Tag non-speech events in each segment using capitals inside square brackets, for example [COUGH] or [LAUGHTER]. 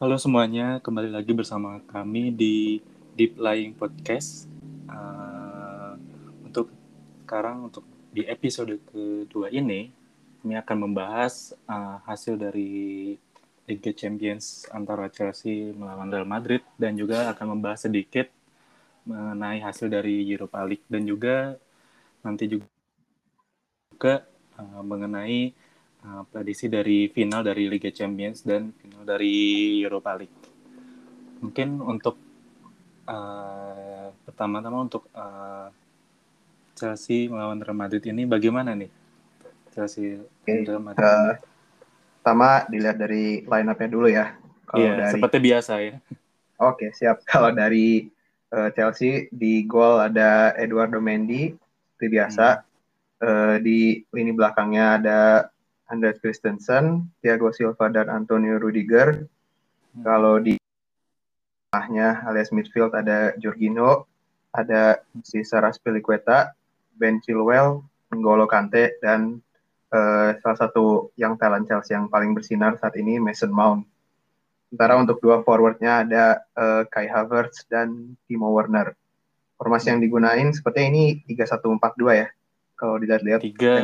Halo semuanya, kembali lagi bersama kami di Deep Lying Podcast. Uh, untuk sekarang, untuk di episode kedua ini, kami akan membahas uh, hasil dari Liga Champions antara Chelsea melawan Real Madrid dan juga akan membahas sedikit mengenai hasil dari Europa League dan juga nanti juga uh, mengenai uh, prediksi dari final dari Liga Champions dan final dari Europa League. Mungkin untuk uh, pertama-tama untuk uh, Chelsea melawan Real Madrid ini bagaimana nih? Chelsea okay. Real Madrid. Uh, pertama dilihat dari line up-nya dulu ya. Kalau yeah, dari... seperti biasa ya. Oke, okay, siap. [LAUGHS] Kalau dari uh, Chelsea di gol ada Eduardo Mendy seperti biasa. Hmm. Uh, di lini belakangnya ada Andreas Christensen, Thiago Silva dan Antonio Rudiger. Hmm. Kalau di tengahnya alias midfield ada Jorginho, ada Cesar Azpilicueta, Ben Chilwell, N'Golo Kante dan uh, salah satu yang talent Chelsea yang paling bersinar saat ini Mason Mount. Sementara untuk dua forwardnya ada uh, Kai Havertz dan Timo Werner. Formasi yang digunain sepertinya ini 3-1-4-2 ya kalau dilihat-lihat tiga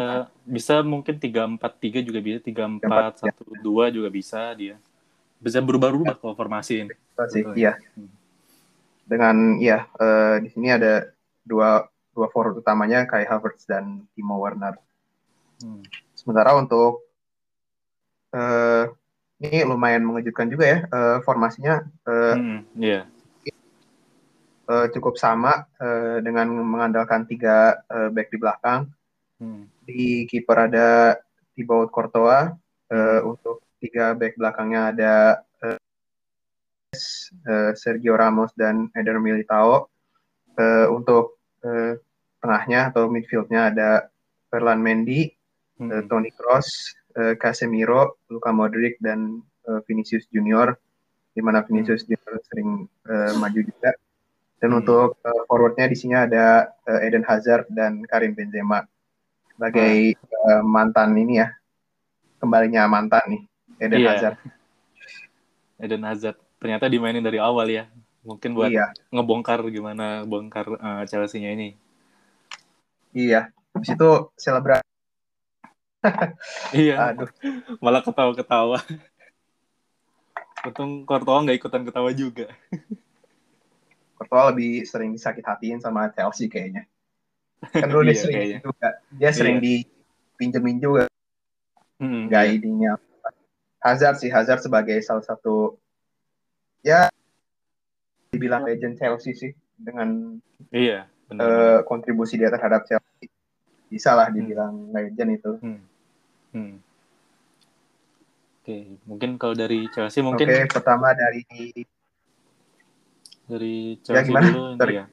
bisa mungkin tiga empat tiga juga bisa tiga empat satu dua juga bisa dia. Bisa berubah-ubah kalau formasi ini sih iya. hmm. dengan ya uh, di sini ada dua dua forward utamanya Kai Havertz dan Timo Werner. Hmm. sementara untuk uh, ini lumayan mengejutkan juga ya uh, formasinya uh, hmm, yeah. Uh, cukup sama uh, dengan mengandalkan tiga uh, back di belakang. Hmm. Di kiper ada Thibaut Courtois. Uh, untuk tiga back belakangnya ada uh, uh, Sergio Ramos dan Eder Militao. Uh, untuk uh, tengahnya atau midfieldnya ada Ferland Mendy, hmm. uh, Toni Kroos, uh, Casemiro, Luka Modric dan uh, Vinicius Junior. Di mana Vinicius hmm. Junior sering uh, maju juga. Dan hmm. untuk uh, forwardnya di sini ada uh, Eden Hazard dan Karim Benzema sebagai hmm. uh, mantan ini ya kembalinya mantan nih Eden yeah. Hazard. Eden Hazard ternyata dimainin dari awal ya. Mungkin buat iya. ngebongkar gimana bongkar uh, Chelsea-nya ini. Iya, habis itu selebrasi. iya. Aduh. Malah ketawa-ketawa. Untung Courtois nggak ikutan ketawa juga. Courtois lebih sering disakit hatiin sama Chelsea kayaknya. Kan dulu dia [LAUGHS] iya, sering kayaknya. juga. Dia sering iya. dipinjemin juga. Hmm, guidingnya. Iya. Hazard sih, Hazard sebagai salah satu ya dibilang legend Chelsea sih dengan iya, benar. Uh, kontribusi dia terhadap Chelsea. Bisa lah dibilang hmm. legend itu. Hmm. Hmm. Oke, okay. mungkin kalau dari Chelsea mungkin Oke, okay, pertama dari dari Chelsea ya, dulu Sorry. ya.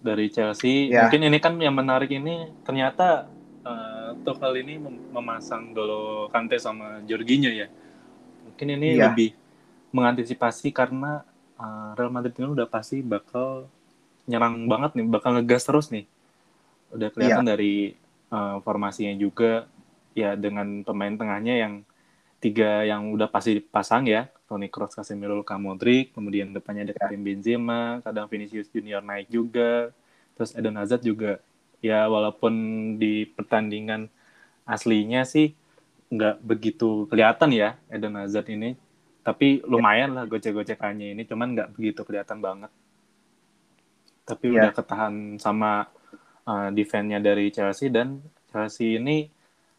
Dari Chelsea, ya. mungkin ini kan yang menarik ini ternyata uh, Tuchel ini mem memasang Dolo Kante sama Jorginho ya. Mungkin ini ya. lebih mengantisipasi karena uh, Real Madrid ini udah pasti bakal nyerang banget nih, bakal ngegas terus nih. Udah kelihatan ya. dari uh, formasinya juga ya dengan pemain tengahnya yang tiga yang udah pasti dipasang ya. Toni Kroos, Casemiro, Luka Modric, kemudian depannya ada Karim Benzema, kadang Vinicius Junior naik juga, terus Eden Hazard juga. Ya walaupun di pertandingan aslinya sih nggak begitu kelihatan ya Eden Hazard ini, tapi lumayan lah gocek-gocekannya ini, cuman nggak begitu kelihatan banget. Tapi yeah. udah ketahan sama uh, defense-nya dari Chelsea dan Chelsea ini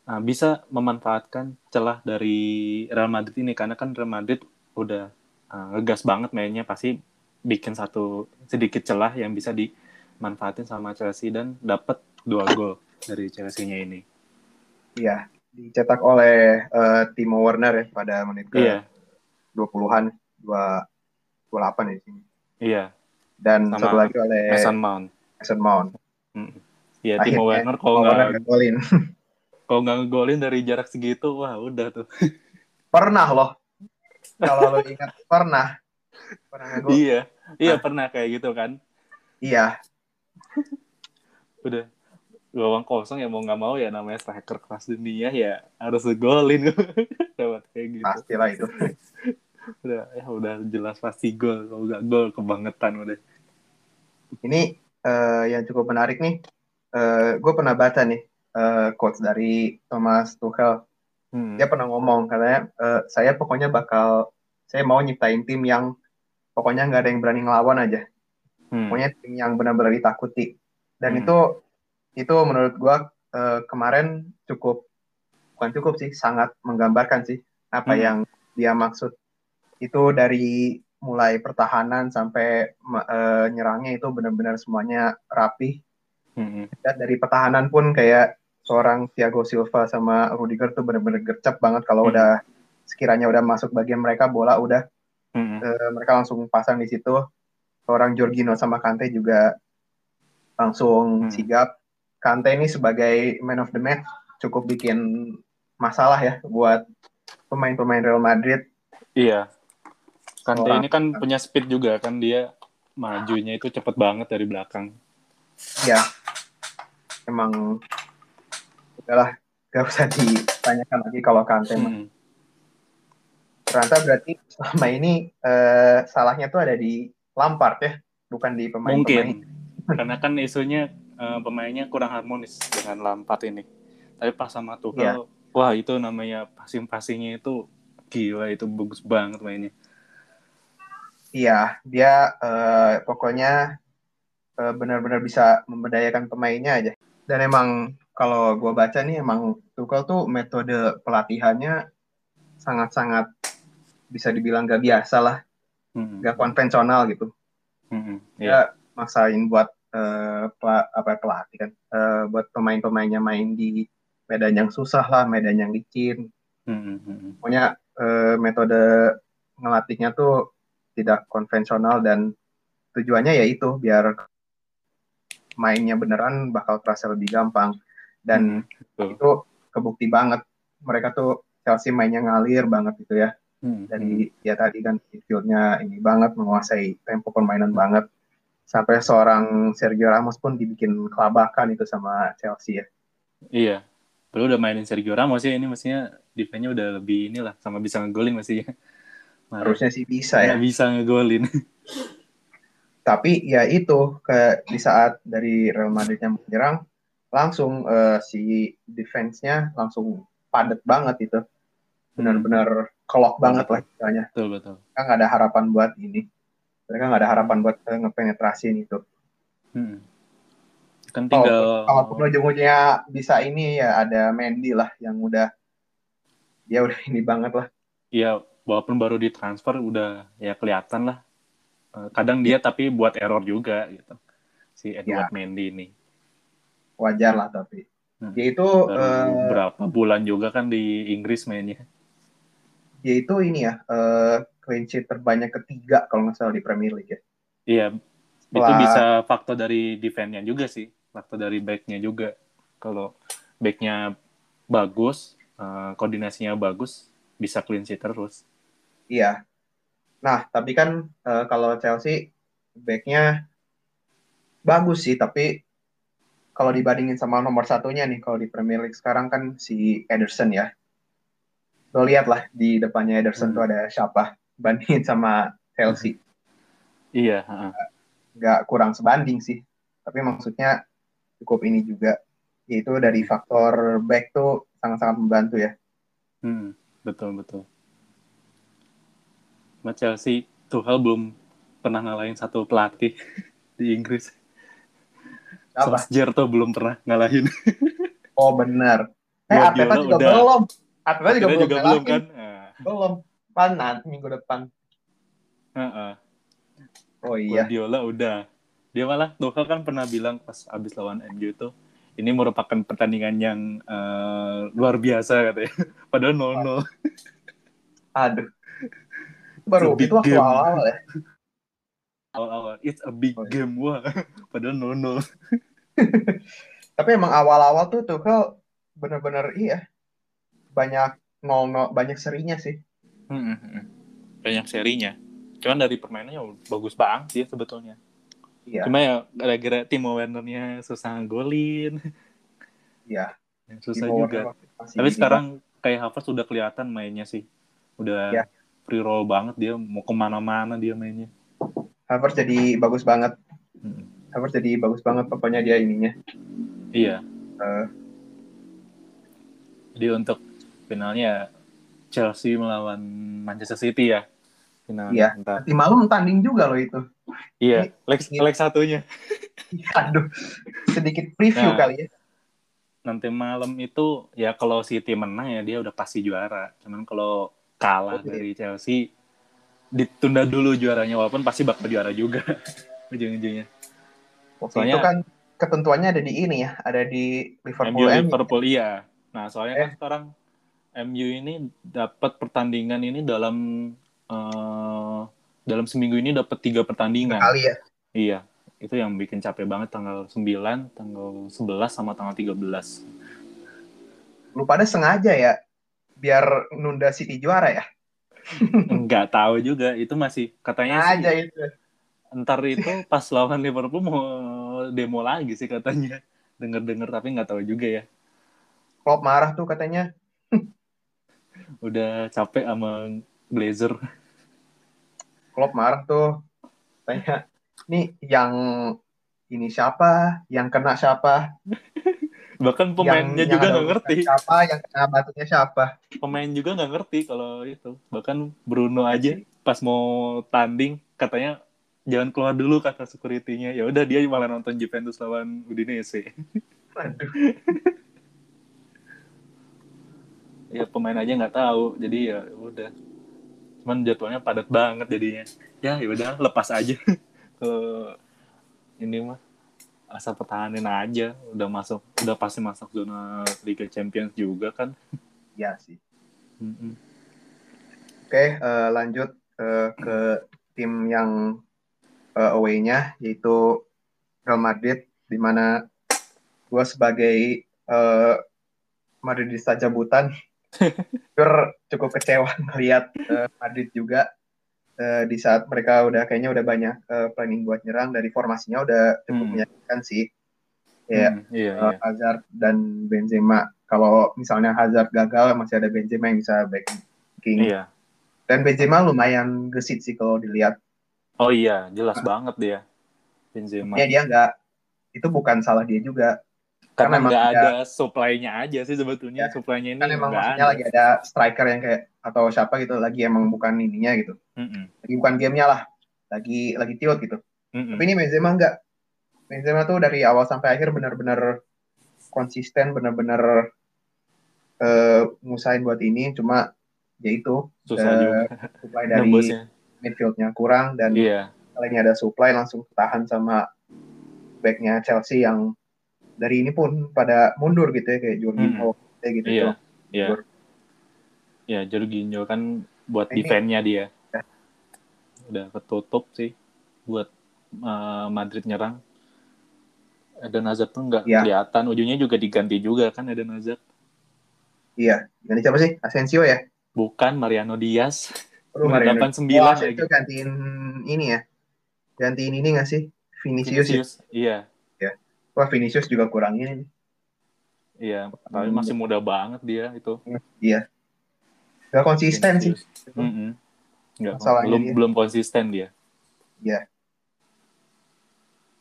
uh, bisa memanfaatkan celah dari Real Madrid ini karena kan Real Madrid udah uh, ngegas banget mainnya pasti bikin satu sedikit celah yang bisa dimanfaatin sama Chelsea dan dapat dua gol dari Chelsea-nya ini. Iya, dicetak oleh uh, Timo Werner ya pada menit ke iya. 20-an, 2 28 ya di sini. Iya. Dan sama satu lagi oleh Mason Mount. Mason Mount. Iya, hmm. Timo Werner kalau nggak. [LAUGHS] kalau nggak ngegolin dari jarak segitu, wah udah tuh. Pernah loh. Kalau lo ingat pernah. Pernah gue iya. Iya pernah kayak gitu kan. Iya. Udah. Gawang kosong ya mau nggak mau ya namanya striker kelas dunia ya harus golin dapat [LAUGHS] kayak gitu. Pastilah itu. Udah ya udah jelas pasti gol. Kalau nggak gol kebangetan udah. Ini uh, yang cukup menarik nih uh, gue pernah baca nih uh, quotes dari Thomas Tuchel hmm. dia pernah ngomong katanya uh, saya pokoknya bakal saya mau nyiptain tim yang pokoknya nggak ada yang berani ngelawan aja hmm. pokoknya tim yang benar-benar ditakuti dan hmm. itu itu menurut gue uh, kemarin cukup bukan cukup sih sangat menggambarkan sih apa hmm. yang dia maksud itu dari mulai pertahanan sampai uh, nyerangnya itu benar-benar semuanya rapi. Mm-hmm. Dan dari pertahanan pun kayak seorang Thiago Silva sama Rudiger tuh benar-benar gercep banget kalau mm-hmm. udah sekiranya udah masuk bagian mereka bola udah mm-hmm. uh, mereka langsung pasang di situ. Seorang Jorginho sama Kante juga langsung mm-hmm. sigap. Kante ini sebagai man of the match cukup bikin masalah ya buat pemain-pemain Real Madrid. Iya, Kante ini kan punya speed juga kan dia majunya itu cepet banget dari belakang. Iya. Emang udahlah gak usah ditanyakan lagi kalau Kante hmm. Ternyata berarti selama ini uh, salahnya tuh ada di Lampard ya, bukan di pemain-pemain. Mungkin. Karena kan isunya uh, pemainnya kurang harmonis dengan Lampard ini. Tapi pas sama Tuchel, ya. wah itu namanya passing-passingnya itu gila itu bagus banget mainnya. Iya, dia uh, pokoknya uh, benar-benar bisa memberdayakan pemainnya aja. Dan emang kalau gue baca nih emang Tuchel tuh metode pelatihannya sangat-sangat bisa dibilang gak biasa lah, hmm. gak konvensional gitu. Hmm. Yeah. Dia maksain buat uh, apa pelatih kan, uh, buat pemain-pemainnya main di medan yang susah lah, medan yang licin. Hmm. Pokoknya uh, metode ngelatihnya tuh tidak konvensional dan tujuannya yaitu biar mainnya beneran bakal terasa lebih gampang dan hmm, itu kebukti banget. Mereka tuh Chelsea mainnya ngalir banget gitu ya. Hmm, dari hmm. ya tadi kan midfieldnya ini banget menguasai tempo permainan banget. Sampai seorang Sergio Ramos pun dibikin kelabakan itu sama Chelsea ya. Iya. Perlu udah mainin Sergio Ramos ya ini maksudnya defense-nya udah lebih inilah sama bisa ngegolin masih ya. Harusnya sih bisa ya. bisa ngegolin. Tapi ya itu ke di saat dari Real Madrid yang menyerang langsung uh, si defense-nya langsung padat banget itu. Benar-benar kelok banget lah istilahnya. Betul betul. Kan nggak ada harapan buat ini. Mereka nggak ada harapan buat uh, ngepenetrasiin itu. Hmm. Kan tinggal kalau ujung-ujungnya bisa ini ya ada Mendy lah yang udah ya udah [LAUGHS] ini banget lah. Iya, walaupun baru ditransfer udah ya kelihatan lah eh, kadang dia tapi buat error juga gitu si Edward ya. Mendy ini wajar lah tapi. Hmm. dia itu uh, berapa bulan juga kan di Inggris mainnya. Dia itu ini ya uh, clean sheet terbanyak ketiga kalau nggak salah di Premier League ya. Iya Setelah... itu bisa faktor dari defense-nya juga sih faktor dari back-nya juga. Kalau back-nya bagus uh, koordinasinya bagus bisa clean sheet terus. Iya. Nah, tapi kan uh, kalau Chelsea backnya bagus sih, tapi kalau dibandingin sama nomor satunya nih, kalau di Premier League sekarang kan si Ederson ya. Lo lihat lah di depannya Ederson hmm. tuh ada siapa bandingin sama Chelsea. Iya. Uh. Kurang sebanding sih. Tapi maksudnya cukup ini juga. Yaitu dari faktor back tuh sangat-sangat membantu ya. Hmm, betul betul. Mas Chelsea Tuchel belum pernah ngalahin satu pelatih [LAUGHS] di Inggris. Solskjaer tuh belum pernah ngalahin. oh benar. Eh Arteta juga udah. belum. Arteta juga, belum, juga belum kan? Nah. Belum. Pan nanti minggu depan. Uh -uh. Oh iya. Guardiola udah. Dia malah Tuchel kan pernah bilang pas abis lawan MU itu ini merupakan pertandingan yang uh, luar biasa katanya. [LAUGHS] Padahal 0-0. Aduh baru itu waktu awal-awal ya awal-awal it's a big oh, iya. game wah [LAUGHS] padahal no no [LAUGHS] tapi emang awal-awal tuh tuh kalau bener-bener iya banyak nol nol banyak serinya sih hmm, hmm, hmm. banyak serinya cuman dari permainannya bagus banget sih sebetulnya iya. cuma ya gara-gara Timo Wernernya susah golin iya [LAUGHS] susah Timo juga tapi sekarang kayak Havertz sudah kelihatan mainnya sih udah ya free roll banget dia mau ke mana-mana dia mainnya. Havertz jadi bagus banget. Hmm. Havertz jadi bagus banget pokoknya dia ininya. Iya. Uh, jadi untuk finalnya Chelsea melawan Manchester City ya. Final iya. Nanti malam tanding juga loh itu. Iya, leg leg satunya. [LAUGHS] Aduh, sedikit preview nah, kali ya. Nanti malam itu ya kalau City menang ya dia udah pasti juara. Cuman kalau kalah okay. dari Chelsea ditunda dulu juaranya walaupun pasti bakal juara juga [LAUGHS] ujung-ujungnya. Soalnya itu kan ketentuannya ada di ini ya, ada di Liverpool. MU, Liverpool iya. Nah, soalnya kan eh. kan sekarang MU ini dapat pertandingan ini dalam uh, dalam seminggu ini dapat tiga pertandingan. Kali ya. Iya, itu yang bikin capek banget tanggal 9, tanggal 11 sama tanggal 13. Lu pada sengaja ya biar nunda City juara ya? Enggak tahu juga, itu masih katanya aja itu. Ntar itu pas lawan Liverpool mau demo lagi sih katanya. Dengar-dengar tapi nggak tahu juga ya. Klopp marah tuh katanya [LAUGHS] udah capek sama Glazer. [LAUGHS] Klopp marah tuh. Tanya, nih yang ini siapa, yang kena siapa? [LAUGHS] Bahkan pemainnya yang, juga nggak ngerti. Siapa, yang kena batunya siapa? Pemain juga nggak ngerti kalau itu. Bahkan Bruno aja pas mau tanding katanya jangan keluar dulu kata security-nya. Ya udah dia malah nonton Juventus lawan Udinese. Aduh ya pemain aja nggak tahu. Jadi ya udah. Cuman jadwalnya padat banget jadinya. Ya ya udah lepas aja. [LAUGHS] Ke ini mah asal pertahanin aja. Udah masuk udah pasti masuk zona Liga Champions juga kan. Ya sih. Mm -hmm. oke uh, lanjut uh, ke tim yang uh, away-nya yaitu Real Madrid di mana gue sebagai uh, Madridista cabutan Jujur [LAUGHS] cukup kecewa [LAUGHS] melihat uh, Madrid juga uh, di saat mereka udah kayaknya udah banyak uh, planning buat nyerang dari formasinya udah cukup hmm. menyakitkan sih. Ya, hmm, iya, uh, iya. Hazard dan Benzema. Kalau misalnya Hazard gagal masih ada Benzema yang bisa backing. Iya. Dan Benzema lumayan gesit sih kalau dilihat. Oh iya, jelas nah. banget dia. Benzema. Ya dia nggak itu bukan salah dia juga karena nggak ada supply-nya aja sih sebetulnya ya, supply-nya ini kan emang maksudnya ada. lagi ada striker yang kayak atau siapa gitu lagi emang bukan ininya gitu mm -mm. lagi bukan gamenya lah lagi lagi tiot gitu mm -mm. tapi ini Benzema enggak Benzema tuh dari awal sampai akhir benar-benar konsisten benar-benar uh, ngusain buat ini cuma ya itu Susah uh, juga. supply dari midfieldnya kurang dan yeah. kalinya ada supply langsung tahan sama backnya Chelsea yang dari ini pun pada mundur gitu ya kayak Jorginho hmm. kayak gitu. Iya. Iya. Ya Jorginho kan buat nah, defense-nya dia. Ya. Udah ketutup sih buat uh, Madrid nyerang. Eden Hazard tuh nggak ya. kelihatan. Ujungnya juga diganti juga kan Eden Hazard. Iya. Ganti siapa sih? Asensio ya? Bukan Mariano Diaz. [LAUGHS] Mariano. 89 oh, itu gantiin ini ya. Gantiin ini nggak sih? Vinicius, ya? Vinicius ya? Iya. Wah Vinicius juga kurang ini. Iya, tapi masih muda banget dia itu. Iya. Gak konsisten Vinicius. sih. Mm -hmm. Gak, belum dia. belum konsisten dia. Iya.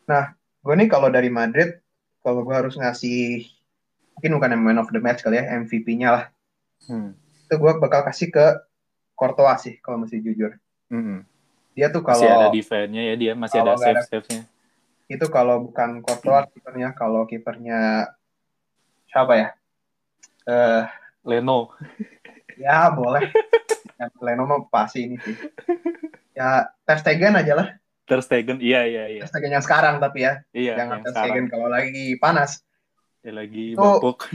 Nah, gue nih kalau dari Madrid, kalau gue harus ngasih mungkin bukan man of the match kali ya, MVP-nya lah. Hmm. Itu gue bakal kasih ke Courtois sih kalau masih jujur. Hmm. Dia tuh kalau masih ada defense-nya ya dia masih ada save-save-nya itu kalau bukan Courtois kipernya kalau kipernya siapa ya? Uh, Leno. ya boleh. Ya, Leno mah pasti ini sih. Ya Ter Stegen aja lah. Ter Stegen iya iya iya. Ter Stegen yang sekarang tapi ya. Iya jangan Ter Stegen kalau lagi panas. Ya lagi bapuk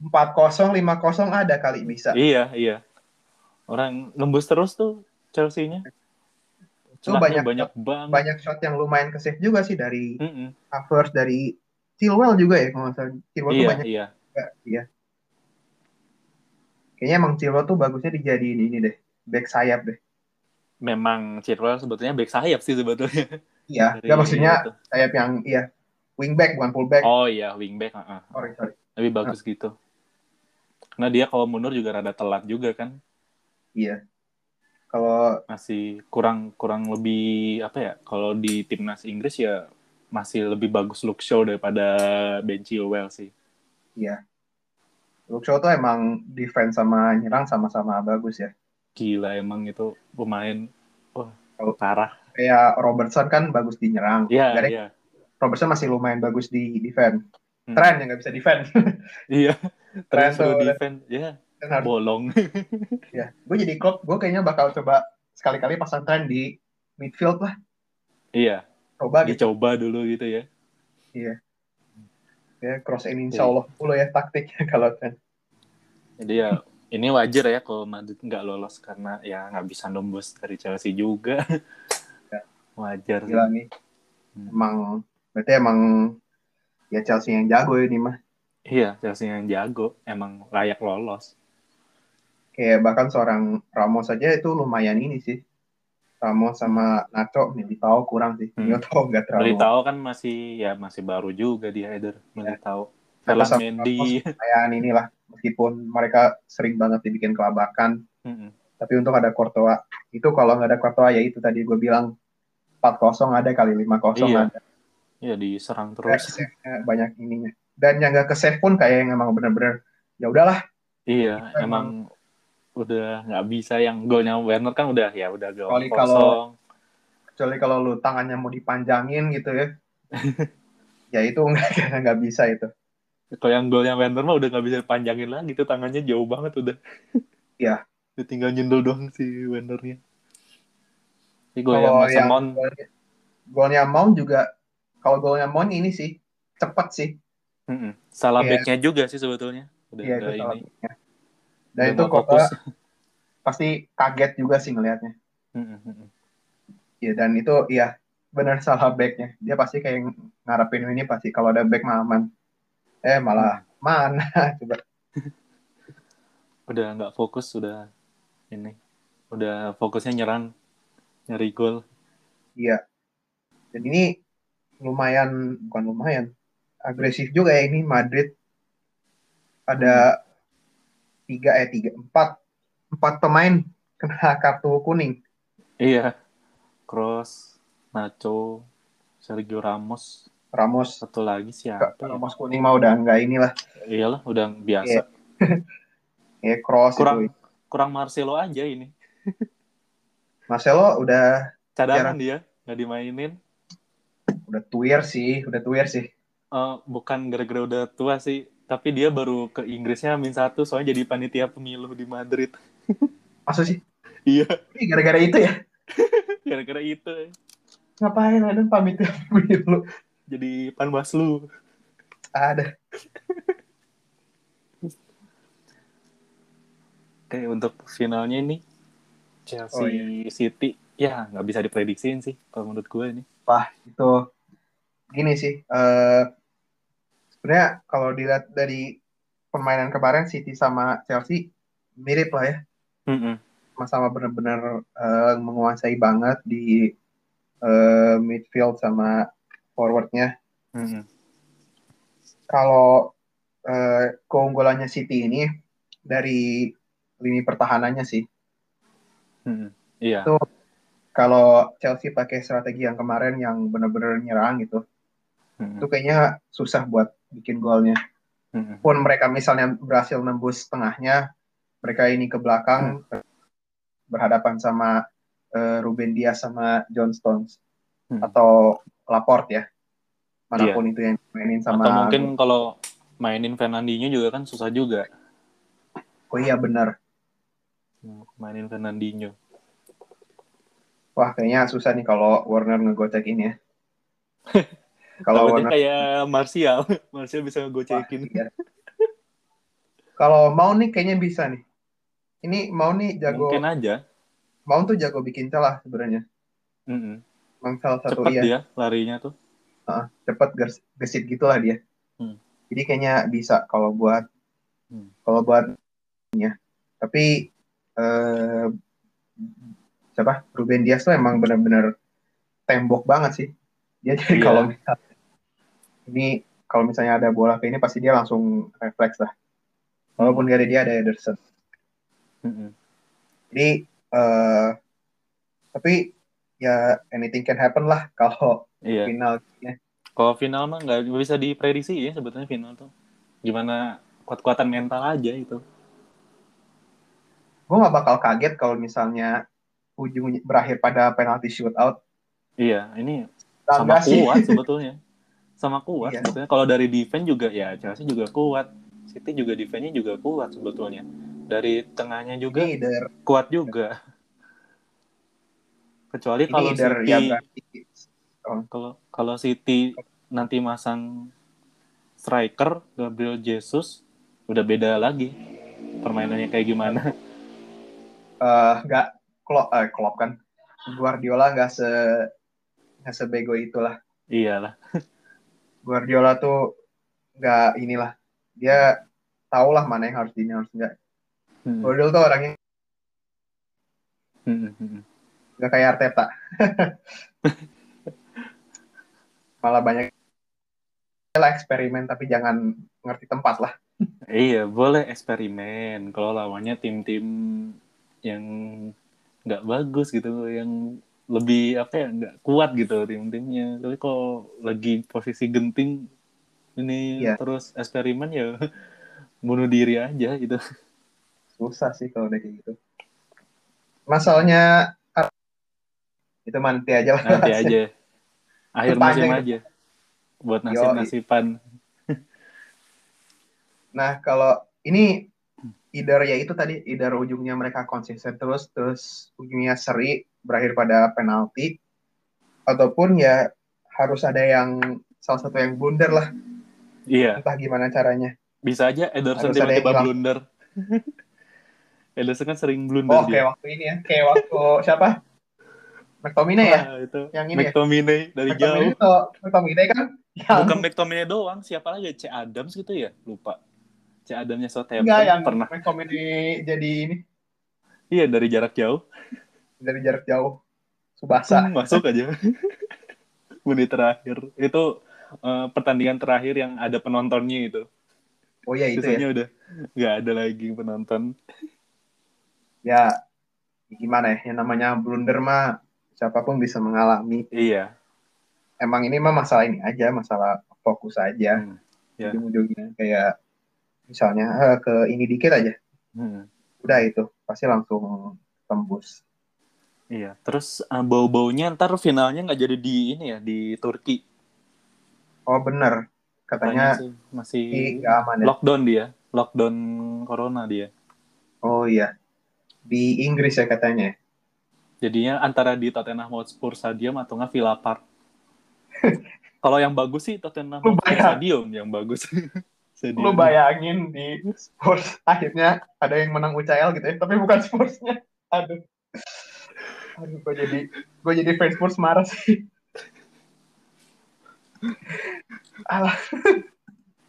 empat kosong lima kosong ada kali bisa. Iya iya orang nembus terus tuh Chelsea-nya itu banyak banyak banget. banyak shot yang lumayan ke save juga sih dari mm -hmm. Havertz dari Chilwell juga ya kalau salah Chilwell iya, tuh banyak iya. Juga, iya kayaknya emang Chilwell tuh bagusnya dijadiin ini deh back sayap deh memang Chilwell sebetulnya back sayap sih sebetulnya iya nggak maksudnya itu. sayap yang iya wingback bukan fullback oh iya wingback uh -uh. sorry sorry lebih bagus uh. gitu karena dia kalau mundur juga rada telat juga kan iya Kalau masih kurang kurang lebih apa ya? Kalau di timnas Inggris ya masih lebih bagus Luke Shaw daripada Ben Chilwell sih. Iya. Luke Shaw tuh emang defense sama nyerang sama-sama bagus ya. Gila emang itu pemain wah oh, parah. Kayak Robertson kan bagus di nyerang. Iya, yeah, iya. Robertson masih lumayan bagus di defense. Hmm. Trent yang nggak bisa defend. iya. Trent tuh defend, ya. Yeah. Bolong. [LAUGHS] ya, gue jadi klub, gue kayaknya bakal coba sekali-kali pasang Trent di midfield lah. Iya. Coba gitu. Dicoba dulu gitu ya. Iya. Ya, cross in insya iya. Allah puluh ya taktiknya [LAUGHS] kalau Trent. Jadi ya ini wajar ya kalau Madrid nggak lolos karena ya nggak bisa nembus dari Chelsea juga. Ya. wajar. Gila nih. Hmm. Emang berarti emang ya Chelsea yang jago ini mah. Iya, Chelsea yang jago, emang layak lolos. Kayak bahkan seorang Ramos saja itu lumayan ini sih. Ramos sama Nacho Militao kurang sih. Hmm. Militao nggak terlalu. Militao kan masih ya masih baru juga di header Militao. Ya. Ferland Mendy. Kayak inilah meskipun mereka sering banget dibikin kelabakan. Hmm. Tapi untuk ada Courtois itu kalau nggak ada Courtois ya itu tadi gue bilang 4-0 ada kali 5-0 iya. ada. Iya diserang terus. banyak ininya. Dan yang gak ke save pun kayak yang emang bener-bener ya udahlah. Iya, emang, emang udah nggak bisa yang golnya Werner kan udah ya udah gol kecuali kalau kecuali kalau lu tangannya mau dipanjangin gitu ya. [LAUGHS] ya itu nggak [LAUGHS] nggak bisa itu. Kalau yang golnya Werner mah udah nggak bisa dipanjangin lagi itu tangannya jauh banget udah. [LAUGHS] Iya. tinggal nyundul doang si Wernernya. Ini golnya yang Mount. Golnya Mount juga kalau golnya Mon ini sih cepat sih. Mm-mm. Salah yeah. backnya juga sih sebetulnya. Udah yeah, itu ini. Dan Udah itu kok [LAUGHS] pasti kaget juga sih ngelihatnya. Iya dan itu iya benar salah backnya. Dia pasti kayak ngarepin ini pasti kalau ada back aman. Eh malah hmm. mana [LAUGHS] coba. udah nggak fokus udah ini udah fokusnya nyerang nyari gol. Iya. Dan ini lumayan bukan lumayan agresif juga ya ini Madrid ada hmm. Tiga eh tiga empat empat pemain kena kartu kuning. Iya. Cross Nacho Sergio Ramos. Ramos. Satu lagi siapa ya? Ramos kuning mah udah enggak inilah. Iyalah udah biasa. [LAUGHS] Ya Cross kurang itu. kurang Marcelo aja ini. Marcelo udah cadangan dia nggak dimainin. Udah tuir sih, udah tuir sih. Uh, bukan gara-gara udah tua sih, tapi dia baru ke Inggrisnya min satu soalnya jadi panitia pemilu di Madrid. [LAUGHS] Masa sih? iya. Gara-gara itu ya? [LAUGHS] gara-gara itu. Ngapain ada panitia pemilu? Jadi panwaslu. Ada. Oke, untuk finalnya ini Chelsea oh, iya. City ya nggak bisa diprediksiin sih kalau menurut gue ini. Wah itu gini sih uh, sebenarnya kalau dilihat dari permainan kemarin City sama Chelsea mirip lah ya mm-hmm. sama benar-benar uh, menguasai banget di uh, midfield sama forwardnya mm-hmm. kalau uh, keunggulannya City ini dari lini pertahanannya sih mm-hmm. iya itu kalau Chelsea pakai strategi yang kemarin yang benar-benar nyerang gitu itu kayaknya susah buat bikin golnya. Hmm. Pun mereka misalnya berhasil nembus tengahnya, mereka ini ke belakang hmm. berhadapan sama uh, Ruben Dias sama John Stones hmm. atau Laporte ya, mana pun yeah. itu yang mainin sama. Atau mungkin kalau mainin Fernandinho juga kan susah juga. Oh iya benar. Mainin Fernandinho. Wah kayaknya susah nih kalau Warner ngegocek ini ya. [LAUGHS] Kalau kayak Martial, [LAUGHS] Martial bisa ngegocekin. Iya. Kalau mau nih kayaknya bisa nih. Ini mau nih jago. Mungkin aja. Mau tuh jago bikin celah sebenarnya. Mm -hmm. Mang salah satu cepet iya. dia larinya tuh. Uh, cepet gesit gitulah dia. Hmm. Jadi kayaknya bisa kalau buat hmm. kalau buat ya. Tapi eh, siapa Ruben Dias tuh emang benar-benar tembok banget sih. Dia jadi yeah. kalau misalnya ini kalau misalnya ada bola kayak ini pasti dia langsung refleks lah. Walaupun gak ada dia ada Ederson. Mm-hmm. Jadi uh, tapi ya anything can happen lah kalau iya. finalnya. Kalau final mah nggak bisa diprediksi ya sebetulnya final tuh. Gimana kuat-kuatan mental aja itu. Gue nggak bakal kaget kalau misalnya ujung berakhir pada penalti shootout. Iya, ini sama kuat sebetulnya. [LAUGHS] Sama kuat iya. sebetulnya. Kalau dari defense juga ya Chelsea juga kuat. City juga defense-nya juga kuat sebetulnya. Dari tengahnya juga Leader. kuat juga. Kecuali kalau City ya oh. kalau kalau City nanti masang striker Gabriel Jesus udah beda lagi permainannya kayak gimana? Uh, nggak klop, uh, klop kan Guardiola nggak se nggak sebego itulah. Iyalah. Guardiola tuh nggak inilah dia tahu lah mana yang harus di harus enggak. Hmm. Guardiola tuh orangnya hmm. hmm, hmm. Kayak Arteta. [LAUGHS] Malah banyak lah eksperimen tapi jangan ngerti tempat lah. iya, boleh eksperimen kalau lawannya tim-tim yang nggak bagus gitu, yang lebih apa ya nggak kuat gitu tim-timnya. Tapi kalau lagi posisi genting ini iya. terus eksperimen ya [LAUGHS] bunuh diri aja gitu. Susah sih kalau udah kayak gitu. Masalahnya itu nanti aja lah. Nanti aja. [LAUGHS] Akhir musim aja. Buat nasib-nasiban. [LAUGHS] nah, kalau ini either ya itu tadi either ujungnya mereka konsisten terus terus ujungnya seri berakhir pada penalti ataupun ya harus ada yang salah satu yang blunder lah. Iya. Entah gimana caranya. Bisa aja Ederson tiba-tiba blunder. [LAUGHS] Ederson kan sering blunder. Oh, kayak waktu ini ya. Kayak waktu siapa? McTominay ya? itu. Yang ini McTominay ya? dari McTominay jauh. Itu, McTominay kan yang... Bukan McTominay doang, siapa lagi? C Adams gitu ya? Lupa. C Adamsnya Southampton Enggak, yang pernah. McTominay jadi ini. Iya, dari jarak jauh. Dari jarak jauh. Subasa. Hmm, masuk aja. [LAUGHS] Menit terakhir. Itu uh, pertandingan terakhir yang ada penontonnya itu. Oh iya itu Biasanya ya? udah nggak ada lagi penonton. Ya, gimana ya? Yang namanya blunder mah siapa pun bisa mengalami. Iya. Emang ini mah masalah ini aja, masalah fokus aja. Hmm. Yeah. Ujung-ujungnya kayak misalnya eh, ke ini dikit aja. Hmm. Udah itu pasti langsung tembus. Iya, terus uh, bau-baunya ntar finalnya nggak jadi di ini ya di Turki. Oh bener, katanya sih, masih aman ya. lockdown dia, lockdown corona dia. Oh iya, di Inggris ya katanya. Jadinya antara di Tottenham Hotspur Stadium atau nggak Villa Park. [LAUGHS] Kalau yang bagus sih Tottenham Hotspur Stadium yang bagus. [LAUGHS] Lu bayangin di Spurs akhirnya ada yang menang UCL gitu ya, tapi bukan Spursnya. Aduh. Aduh, gue jadi gue jadi fans Spurs marah sih. Alah.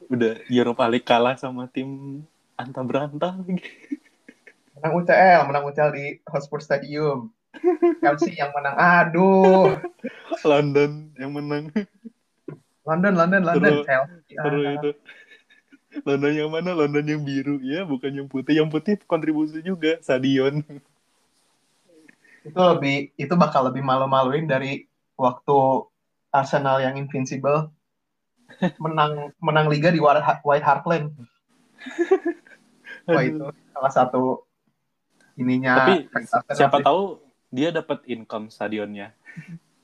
Udah Europa League kalah sama tim anta berantah lagi. Menang UCL, menang UCL di Hotspur Stadium. Chelsea yang menang. Aduh. London yang menang. London, London, London. Terus, Chelsea. Terus ah. itu. London yang mana? London yang biru. Ya, bukan yang putih. Yang putih kontribusi juga. Sadion. Itu lebih, itu bakal lebih malu-maluin dari waktu Arsenal yang invincible menang menang liga di White Hart Lane. Wah itu salah satu ininya. Tapi siapa tahu dia dapat income stadionnya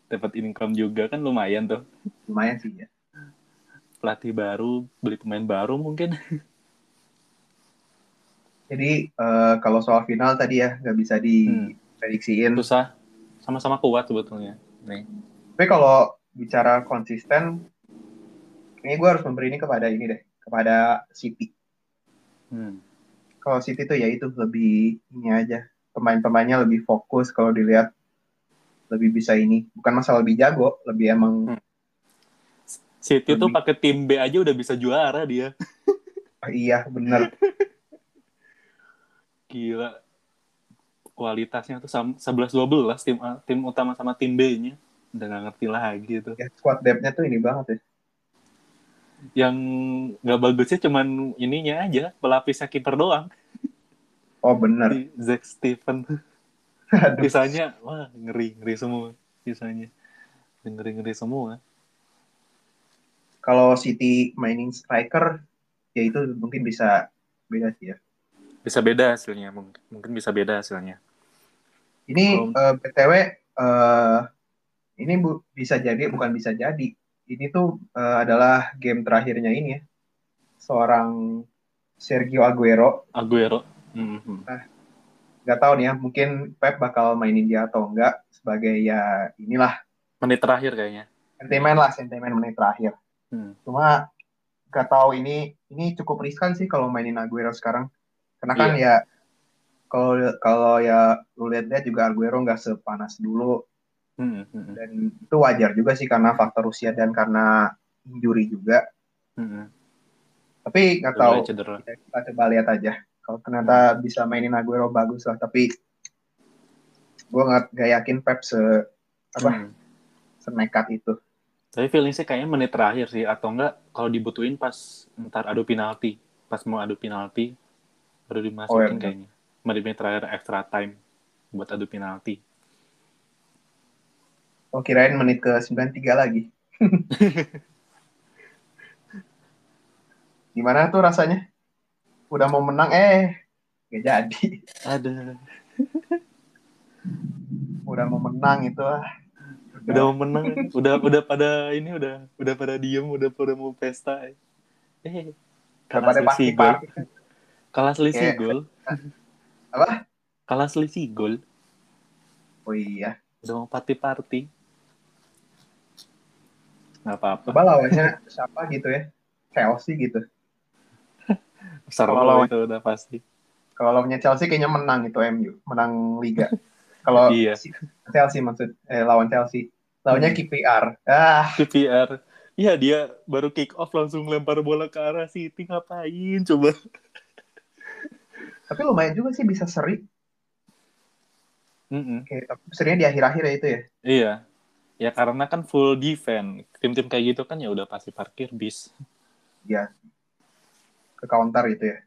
dapat income juga kan lumayan tuh lumayan sih ya pelatih baru beli pemain baru mungkin jadi uh, kalau soal final tadi ya nggak bisa diprediksiin hmm. Susah sama-sama kuat sebetulnya. Nih. Tapi kalau bicara konsisten ini gue harus memberi ini kepada ini deh kepada City. Hmm. kalau City tuh ya itu lebih ini aja. Pemain-pemainnya lebih fokus kalau dilihat. Lebih bisa ini. Bukan masalah lebih jago lebih emang hmm. City lebih... tuh pakai tim B aja udah bisa juara dia. Oh, [LAUGHS] iya bener. [LAUGHS] Gila kualitasnya tuh sebelas dua belas tim tim utama sama tim B-nya. Udah gak ngerti lagi tuh. Ya, squad depth-nya tuh ini banget ya. Yang nggak bagusnya cuman ininya aja pelapisnya kiper doang. Oh benar. Zack Steven. sisanya wah ngeri ngeri semua sisanya. Ngeri ngeri semua. Kalau City mining striker ya itu mungkin bisa beda sih ya. Bisa beda hasilnya mungkin mungkin bisa beda hasilnya ini uh, btw uh, ini bu bisa jadi bukan bisa jadi. Ini tuh uh, adalah game terakhirnya ini ya. Seorang Sergio Aguero. Aguero. Mm-hmm. nah nggak tahu nih ya mungkin Pep bakal mainin dia atau enggak sebagai ya inilah. Menit terakhir kayaknya. Sentimen lah sentimen menit terakhir. Hmm. cuma nggak tahu ini ini cukup riskan sih kalau mainin Aguero sekarang. Karena kan yeah. ya kalau kalau ya lu lihat-lihat juga Aguero nggak sepanas dulu hmm, hmm, hmm. dan itu wajar juga sih karena faktor usia dan karena injury juga hmm. tapi nggak tahu cedera. kita coba lihat aja kalau ternyata hmm. bisa mainin Aguero bagus lah tapi gue nggak gak yakin Pep se apa hmm. senekat itu tapi feeling sih kayaknya menit terakhir sih atau enggak kalau dibutuhin pas ntar adu penalti pas mau adu penalti baru dimasukin oh, iya. kayaknya menit terakhir extra time buat adu penalti. Oh kirain menit ke 93 lagi. [LAUGHS] Gimana tuh rasanya? Udah mau menang eh gak jadi. Ada. udah mau menang itu ah. Udah mau menang, udah udah pada ini udah udah pada diem, udah pada mau pesta. Eh, kalah selisih gol. Kalah selisih gol. [LAUGHS] Apa? Kalah selisih gol. Oh iya. Udah mau party-party. Gak apa-apa. Coba lawannya siapa gitu ya? Chelsea gitu. [LAUGHS] Kalau lawan itu udah pasti. Kalau lawannya Chelsea kayaknya menang itu MU, menang Liga. Kalau [LAUGHS] iya. Chelsea maksud eh, lawan Chelsea, lawannya hmm. KPR. Ah. KPR. Iya dia baru kick off langsung lempar bola ke arah City ngapain coba? Tapi lumayan juga sih bisa seri. Mm -mm. Serinya di akhir-akhir ya itu ya? Iya. Ya karena kan full defense. Tim-tim kayak gitu kan ya udah pasti parkir bis. Iya. Ke counter itu ya.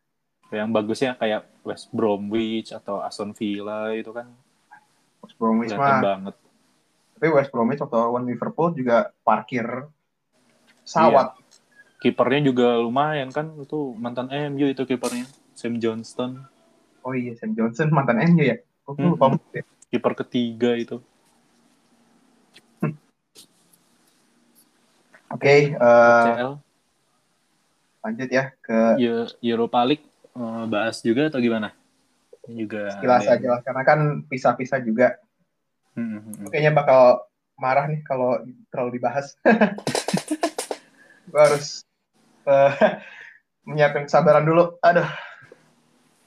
Yang bagusnya kayak West Bromwich atau Aston Villa itu kan. West Bromwich mah. banget. Tapi West Bromwich atau lawan Liverpool juga parkir sawat. Iya. Kipernya juga lumayan kan itu mantan MU itu kipernya. Sam Johnston. Oh iya, Sam Johnson mantan MU ya? Hmm. lupa ya. Kiper ketiga itu. [LAUGHS] Oke, okay, uh, lanjut ya ke Europa League uh, bahas juga atau gimana? Juga sekilas aja lah, karena kan pisah-pisah juga. Hmm, hmm, hmm. Kayaknya bakal marah nih kalau terlalu dibahas. [LAUGHS] Gue harus [LAUGHS] uh, menyiapkan kesabaran dulu. Aduh.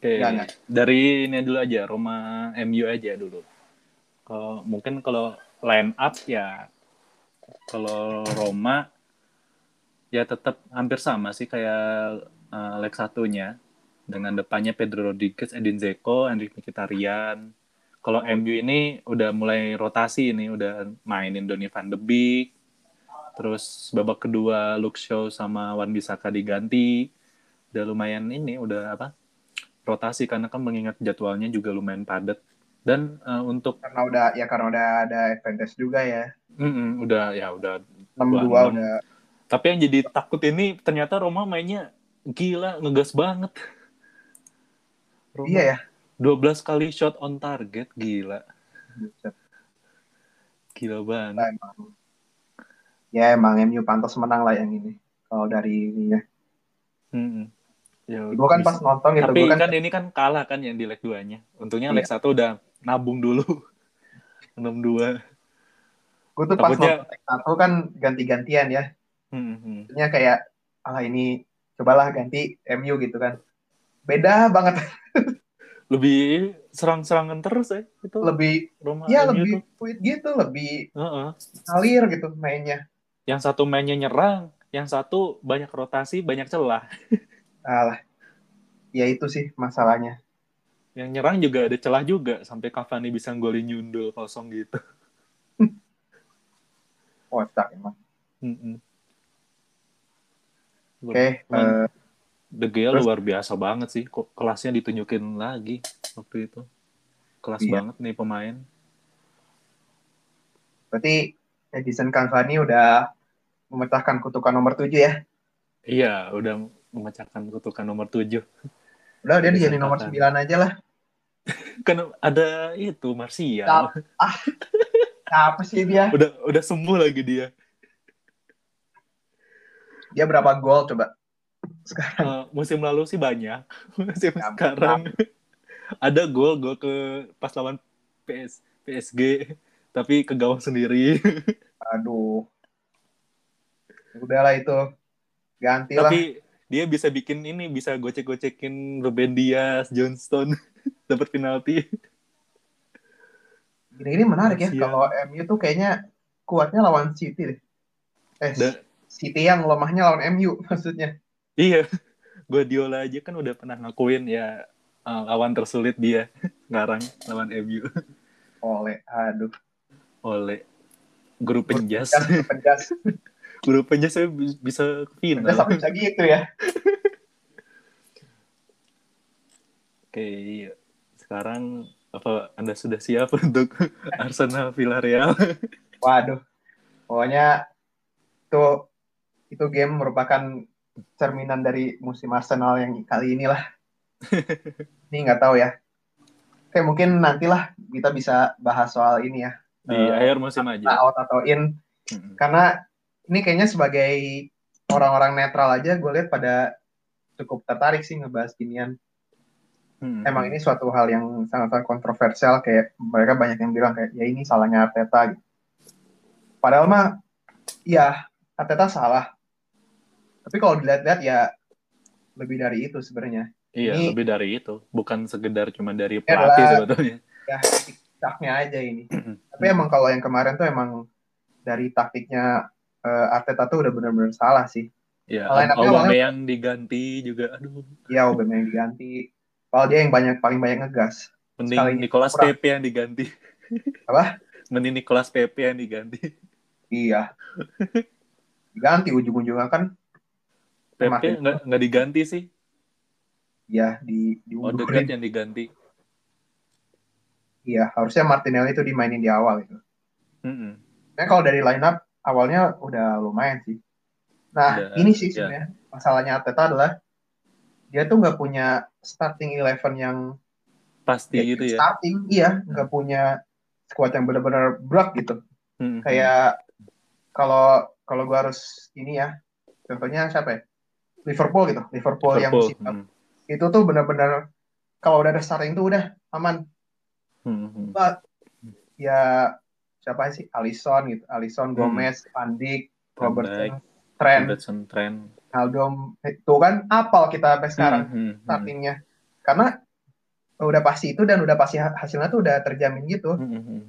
Oke, okay. dari ini dulu aja, Roma MU aja dulu. Kalau mungkin kalau line up ya, kalau Roma ya tetap hampir sama sih kayak uh, leg satunya dengan depannya Pedro Rodriguez, Edin Zeko, Enrique Mkhitaryan. Kalau MU ini udah mulai rotasi ini, udah mainin Donny van de Beek. Terus babak kedua Luke Shaw sama Wan Bisaka diganti. Udah lumayan ini, udah apa? Rotasi karena kan mengingat jadwalnya juga lumayan padat. Dan uh, untuk karena udah ya karena udah ada advantage juga ya. Mm -mm, udah ya udah enam dua udah. Tapi yang jadi takut ini ternyata Roma mainnya gila ngegas banget. Roma iya ya. 12 kali shot on target gila. Gila banget. Nah, emang. ya emang MU pantas menang lah yang ini. Kalau dari ini ya. Mm -mm. Ya, gue kan pas nonton gitu. Tapi kan, kan ini kan kalah kan yang di leg 2-nya. Untungnya iya. leg 1 udah nabung dulu. [LAUGHS] 6-2. Gue tuh Takutnya... pas nonton leg 1 kan ganti-gantian ya. Hmm, hmm. kayak, ah ini cobalah ganti MU gitu kan. Beda banget. [LAUGHS] lebih serang-serangan terus ya itu. Lebih, Roma ya MU lebih fluid gitu, lebih uh -uh. alir gitu mainnya. Yang satu mainnya nyerang, yang satu banyak rotasi, banyak celah. [LAUGHS] Alah. Ya itu sih masalahnya. Yang nyerang juga ada celah juga sampai Cavani bisa golin nyundul kosong gitu. [LAUGHS] Kocak emang. Mm -mm. Oke, okay, uh, eh, De Gea luar biasa banget sih. Kok kelasnya ditunjukin lagi waktu itu. kelas iya. banget nih pemain. Berarti Edison Cavani udah memecahkan kutukan nomor 7 ya? Iya, udah memecahkan kutukan nomor 7. Udah, dia jadi nomor 9 aja lah. [LAUGHS] kan ada itu Martial. Ah, apa sih dia? Udah udah sembuh lagi dia. Dia berapa gol coba? Sekarang. Uh, musim lalu sih banyak. [LAUGHS] musim ya, sekarang [LAUGHS] ada gol gol ke pas lawan PS PSG tapi ke gawang sendiri. Aduh. Udahlah itu. Ganti lah. Dia bisa bikin ini, bisa gocek-gocekin Ruben Dias, Johnston, [LAUGHS] dapat penalti. Ini, ini menarik ya, kalau MU tuh kayaknya kuatnya lawan City deh. Eh, da City yang lemahnya lawan MU [LAUGHS] maksudnya. Iya, Guardiola aja kan udah pernah ngakuin ya uh, lawan tersulit dia [LAUGHS] sekarang lawan MU. Oleh, aduh. Oleh. Grup penjas. Grup penjas. Grup penjas saya bisa final. Sampai bisa gitu ya. Oke, iya. sekarang apa Anda sudah siap [LAUGHS] untuk Arsenal Villarreal? Waduh. Pokoknya itu itu game merupakan cerminan dari musim Arsenal yang kali inilah. [LAUGHS] ini nggak tahu ya. Oke, mungkin nantilah kita bisa bahas soal ini ya. Di uh, akhir musim aja. Out atau in. Hmm. Karena ini kayaknya sebagai orang-orang netral aja gue lihat pada cukup tertarik sih ngebahas ginian. Hmm. Emang ini suatu hal yang sangat-sangat kontroversial kayak mereka banyak yang bilang kayak ya ini salahnya Arteta gitu. Padahal mah ya Arteta salah. Tapi kalau dilihat-lihat ya lebih dari itu sebenarnya. Iya, ini, lebih dari itu. Bukan sekedar cuma dari pelatih sebetulnya. Ya, taktiknya aja ini. [CLEARS THROAT] Tapi emang kalau yang kemarin tuh emang dari taktiknya uh, Arteta tuh udah benar-benar salah sih. Iya, Obama yang diganti juga, aduh. Iya, Obama yang diganti. Kalau dia yang banyak paling banyak ngegas. Mending Sekali Nicolas Pepe yang diganti. Apa? Mending Nicolas Pepe yang diganti. Iya. Diganti ujung-ujungnya kan. Pepe nggak nggak diganti sih. Iya, di di Oh, Odegaard yang diganti. Iya, harusnya Martinelli itu dimainin di awal itu. Mm -hmm. Nah, kalau dari line up awalnya udah lumayan sih. Nah, udah, ini sih ya. sebenarnya yeah. masalahnya Arteta adalah dia tuh nggak punya starting eleven yang pasti ya, gitu ya. Starting, iya, nggak hmm. punya squad yang benar-benar berat gitu. Hmm. Kayak kalau kalau gue harus ini ya, contohnya siapa ya? Liverpool gitu, Liverpool, Liverpool. yang musim hmm. itu tuh benar-benar kalau udah ada starting tuh udah aman. Hmm. But, ya siapa sih? Alisson gitu. Alisson hmm. Gomez Van Dijk Robertson Trent. Robertson Trent. Aldom itu kan apal kita sampai hmm, sekarang hmm, hmm, startingnya. Karena udah pasti itu dan udah pasti hasilnya tuh udah terjamin gitu. Hmm, hmm.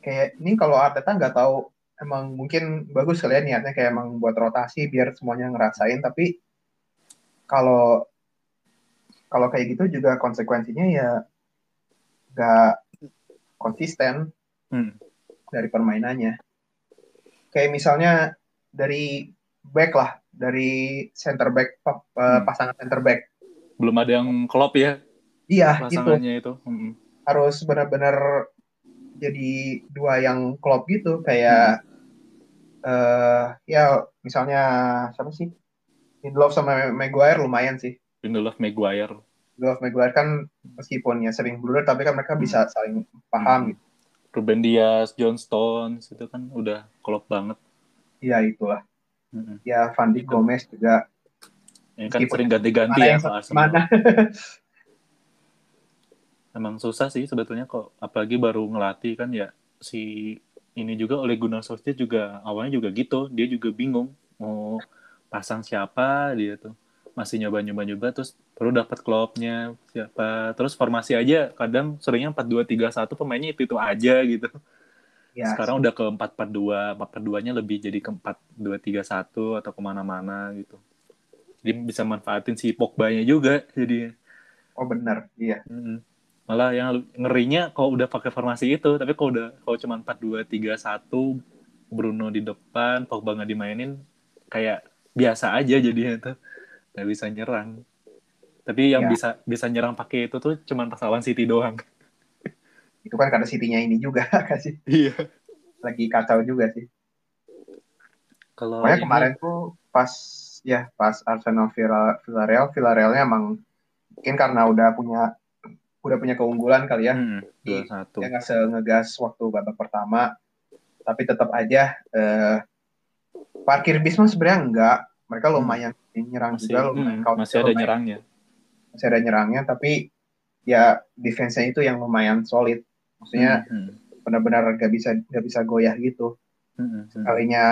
kayak ini kalau Arteta nggak tahu emang mungkin bagus kalian ya niatnya kayak emang buat rotasi biar semuanya ngerasain. Tapi kalau kalau kayak gitu juga konsekuensinya ya nggak konsisten. Hmm dari permainannya. Kayak misalnya dari back lah, dari center back hmm. pasangan center back. Belum ada yang klop ya? Iya, pasangannya itu. itu. Hmm. Harus benar-benar jadi dua yang klop gitu, kayak hmm. uh, ya misalnya siapa sih? Lindelof sama Maguire lumayan sih. Lindelof Maguire. Lindelof Maguire kan meskipun ya sering blunder tapi kan mereka bisa hmm. saling paham hmm. gitu Ruben Dias, John Stones itu kan udah klop banget. Iya itulah. Mm-hmm. Ya Van Dijk Gomez juga. Ini kan sering ganti-ganti ya Mana? [LAUGHS] Emang susah sih sebetulnya kok, apalagi baru ngelatih kan ya si ini juga oleh Gunnar Solskjaer juga awalnya juga gitu, dia juga bingung mau pasang siapa dia tuh masih nyoba-nyoba-nyoba terus baru dapat klubnya siapa. Terus formasi aja kadang seringnya empat dua tiga satu pemainnya itu itu aja gitu. Ya, sekarang sih. udah ke empat empat dua empat empat duanya lebih jadi ke empat dua tiga satu atau ke mana-mana gitu. Jadi bisa manfaatin si Pogba-nya juga jadi oh benar iya. Mm-hmm. malah yang ngerinya kalau udah pakai formasi itu tapi kalau udah kalau cuma empat dua tiga satu Bruno di depan Pogba nggak dimainin kayak biasa aja jadinya tuh. Nggak bisa nyerang tapi yang ya. bisa bisa nyerang pakai itu tuh cuma pas lawan City doang. [LAUGHS] Itu kan karena City-nya ini juga [LAUGHS] kasih iya. Lagi kacau juga sih. Kalau ini... kemarin tuh pas ya pas Arsenal Villarreal Villarrealnya emang mungkin karena udah punya udah punya keunggulan kali ya. Hmm, dia nggak ngegas waktu babak pertama. Tapi tetap aja eh, parkir bis mah sebenarnya enggak mereka hmm. lumayan hmm. nyerang masih, juga lumayan hmm, masih ada nyerangnya masih ada nyerangnya tapi ya defense-nya itu yang lumayan solid maksudnya hmm, hmm. benar-benar gak bisa gak bisa goyah gitu hmm, hmm. sekalinya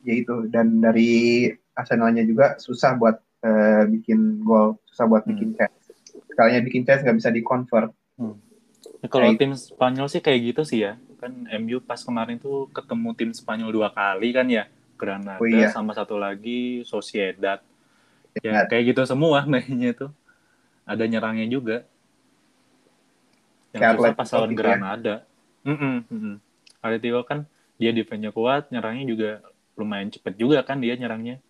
ya itu dan dari Arsenalnya juga susah buat uh, bikin gol susah buat hmm. bikin chance sekalinya bikin chance nggak bisa di convert hmm. ya, kalau tim Spanyol sih kayak gitu sih ya kan MU pas kemarin tuh ketemu tim Spanyol dua kali kan ya Granada oh, iya. sama satu lagi Sociedad ya kayak gitu semua [LAUGHS] mainnya tuh ada nyerangnya juga yang kayak susah pas lawan gitu ya. Granada mm -mm, mm -mm. Atletico kan dia defense-nya kuat nyerangnya juga lumayan cepet juga kan dia nyerangnya.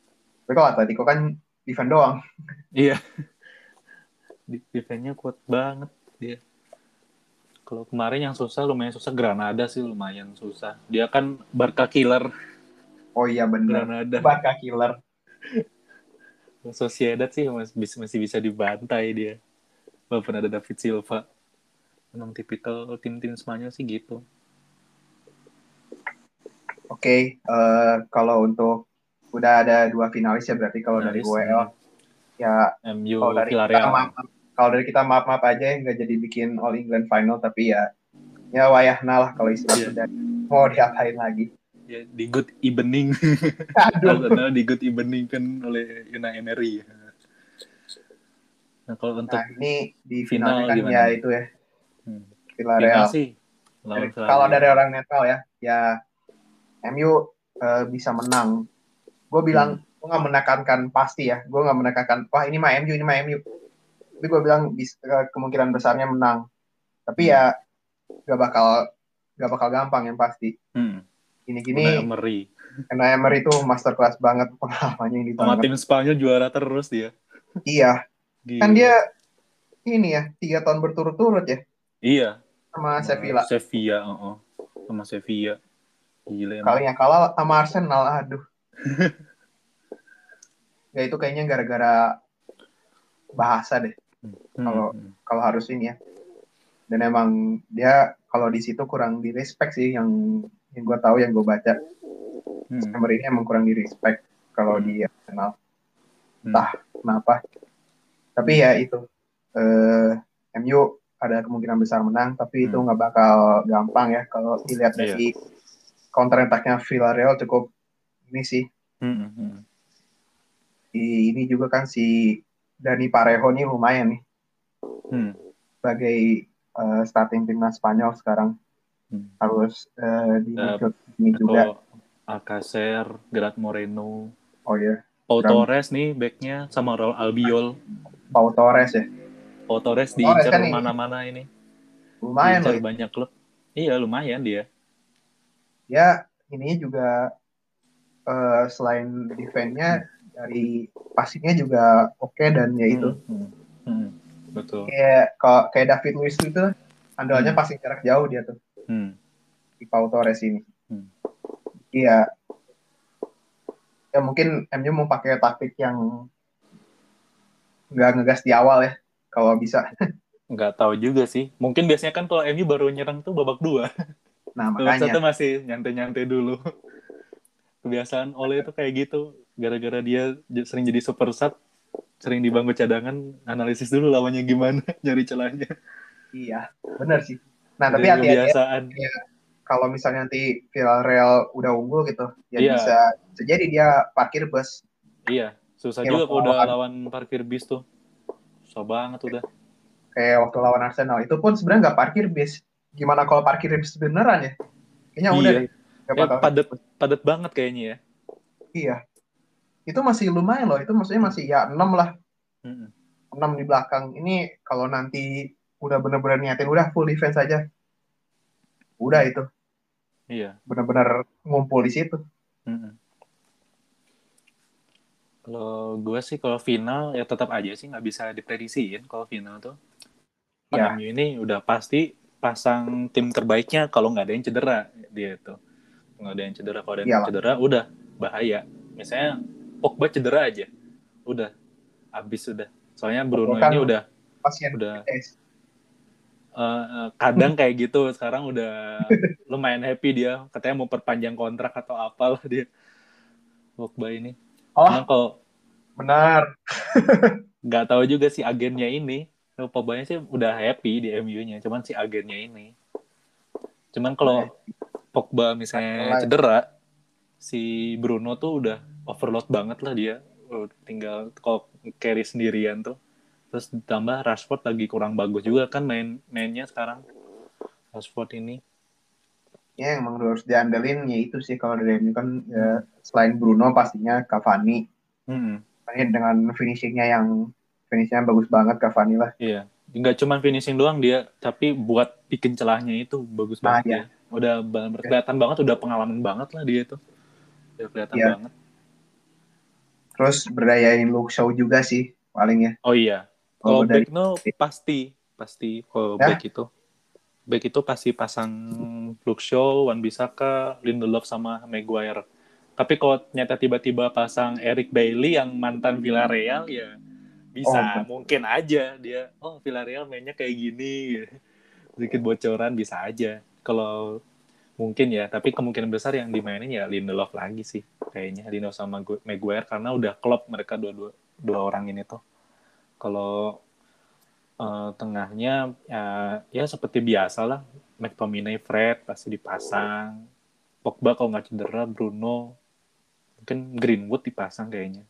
Tapi kalau Atletico kan defend doang. [LAUGHS] iya. Defense-nya kuat banget dia. Kalau kemarin yang susah lumayan susah Granada sih lumayan susah. Dia kan Barca killer. Oh iya benar. Granada. Barca killer. [LAUGHS] Sociedad sih masih, masih bisa dibantai dia. Walaupun ada David Silva. Memang tipikal tim-tim Spanyol sih gitu. Oke, okay, uh, eh, kalau untuk udah ada dua finalis ya berarti kalau dari gue ya MU kalau dari kita maaf, kalau dari kita maaf maaf aja nggak jadi bikin All England final tapi ya ya wayah nalah kalau istilah yeah. sudah mau diapain lagi. Ya, di good evening. Aduh. di good evening kan oleh Una Emery. Nah kalau untuk nah, ini di final kan gimana? ya itu ya. Hmm. Villarreal. sih. Kalau dari orang netral ya, ya MU uh, eh, bisa menang. Gue bilang hmm. gue nggak menekankan pasti ya, gue nggak menekankan wah ini mah MU ini mah MU. Tapi gue bilang bisa, uh, kemungkinan besarnya menang. Tapi hmm. ya gak bakal gak bakal gampang yang pasti. Hmm. Gini-gini. Emery. Karena Emery itu masterclass banget pengalamannya ini. Sama tim Spanyol juara terus dia. Iya. Gila. Kan dia ini ya tiga tahun berturut-turut ya. Iya. Sama Sevilla. Sevilla, uh -uh. sama Sevilla. Gila, Kalinya kalah sama Arsenal, aduh. [LAUGHS] ya itu kayaknya gara-gara bahasa deh. Hmm. Kalau hmm. kalau harus ini ya. Dan emang dia kalau di situ kurang di respect sih yang yang gue tahu yang gue baca. Hmm. Summer ini emang kurang di respect kalau hmm. di Arsenal. Hmm. Entah hmm. kenapa. Tapi ya itu. Eh, MU ada kemungkinan besar menang, tapi hmm. itu nggak bakal gampang ya kalau dilihat iya. dari yeah counter attack-nya Villarreal cukup ini sih. Hmm, hmm. ini juga kan si Dani Parejo nih lumayan nih. Hmm. Sebagai uh, starting timnas Spanyol sekarang. Hmm. Harus uh, di uh, ini juga. Alcacer, Gerard Moreno. Oh iya. Yeah. Pau Torres nih backnya sama Raul Albiol. Pau Torres ya. Pau Torres diincar kan mana-mana ini. Lumayan loh. banyak klub. Iya lumayan dia ya ini juga uh, selain defense-nya dari passingnya juga oke okay, dan ya itu hmm, hmm, hmm, betul kayak kayak David Luiz itu andalnya hmm. passing jarak jauh dia tuh hmm. di Pau Torres ini hmm. iya ya mungkin MU mau pakai taktik yang nggak ngegas di awal ya kalau bisa [LAUGHS] nggak tahu juga sih mungkin biasanya kan kalau MU baru nyerang tuh babak dua Nah, [LAUGHS] makanya. Satu masih nyantai-nyantai dulu. [LAUGHS] Kebiasaan Oleh itu kayak gitu. Gara-gara dia sering jadi super sub, sering di bangku cadangan, analisis dulu lawannya gimana, nyari celahnya. Iya, benar sih. Nah, tapi hati-hati ya, kalau misalnya nanti Villarreal udah unggul gitu, ya iya. bisa, bisa jadi dia parkir bus. Iya, susah Kayak juga kalau udah lawan parkir bis tuh. Susah banget udah. Kayak waktu lawan Arsenal, itu pun sebenarnya nggak parkir bis, gimana kalau parkir beneran ya? Kayaknya iya. udah deh. Ya, padat padat banget kayaknya ya. Iya. Itu masih lumayan loh. Itu maksudnya masih ya 6 lah. Hmm. 6 di belakang. Ini kalau nanti udah bener-bener niatin udah full defense aja. Udah itu. Iya. Bener-bener ngumpul di situ. Hmm. Kalau gue sih kalau final ya tetap aja sih nggak bisa diprediksiin kalau final tuh. Ya. ini udah pasti pasang tim terbaiknya kalau nggak ada yang cedera dia itu nggak ada yang cedera kalau ada yang Iyalah. cedera udah bahaya misalnya Pogba cedera aja udah habis udah soalnya Bruno kan ini udah pasien udah uh, kadang kayak gitu sekarang udah lumayan happy dia. Katanya mau perpanjang kontrak atau apalah dia. Pogba ini. Oh. Karena kalau benar. nggak tahu juga si agennya ini. Pogba sih udah happy di MU-nya cuman si agennya ini. Cuman kalau Pogba misalnya cedera si Bruno tuh udah overload banget lah dia. Tinggal kalau carry sendirian tuh terus ditambah Rashford lagi kurang bagus juga kan main mainnya sekarang. Rashford ini. Ya emang harus diandelin ya itu sih kalau dari MU kan ya, selain Bruno pastinya Cavani. Hmm. dengan finishingnya yang finishingnya bagus banget Cavani lah. Iya. Nggak cuma finishing doang dia tapi buat bikin celahnya itu bagus nah, banget ya. ya udah kelihatan ya. banget udah pengalaman banget lah dia tuh. Udah kelihatan ya. banget. Terus berdayain Luke Shaw juga sih paling ya. Oh iya kalau back no pasti pasti. Kalau ya? back itu. Back itu pasti pasang Luke Shaw, Wan Bisaka, Lindelof sama Maguire. Tapi kalau ternyata tiba-tiba pasang Eric Bailey yang mantan Villarreal ya bisa. Oh, mungkin aja dia oh Villarreal mainnya kayak gini. [LAUGHS] Sedikit bocoran bisa aja. Kalau mungkin ya tapi kemungkinan besar yang dimainin ya Lindelof lagi sih kayaknya. Lindelof sama Maguire karena udah klop mereka dua dua dua orang ini tuh kalau uh, tengahnya ya ya seperti biasa lah McTominay Fred pasti dipasang. Pogba kalau nggak cedera Bruno mungkin Greenwood dipasang kayaknya.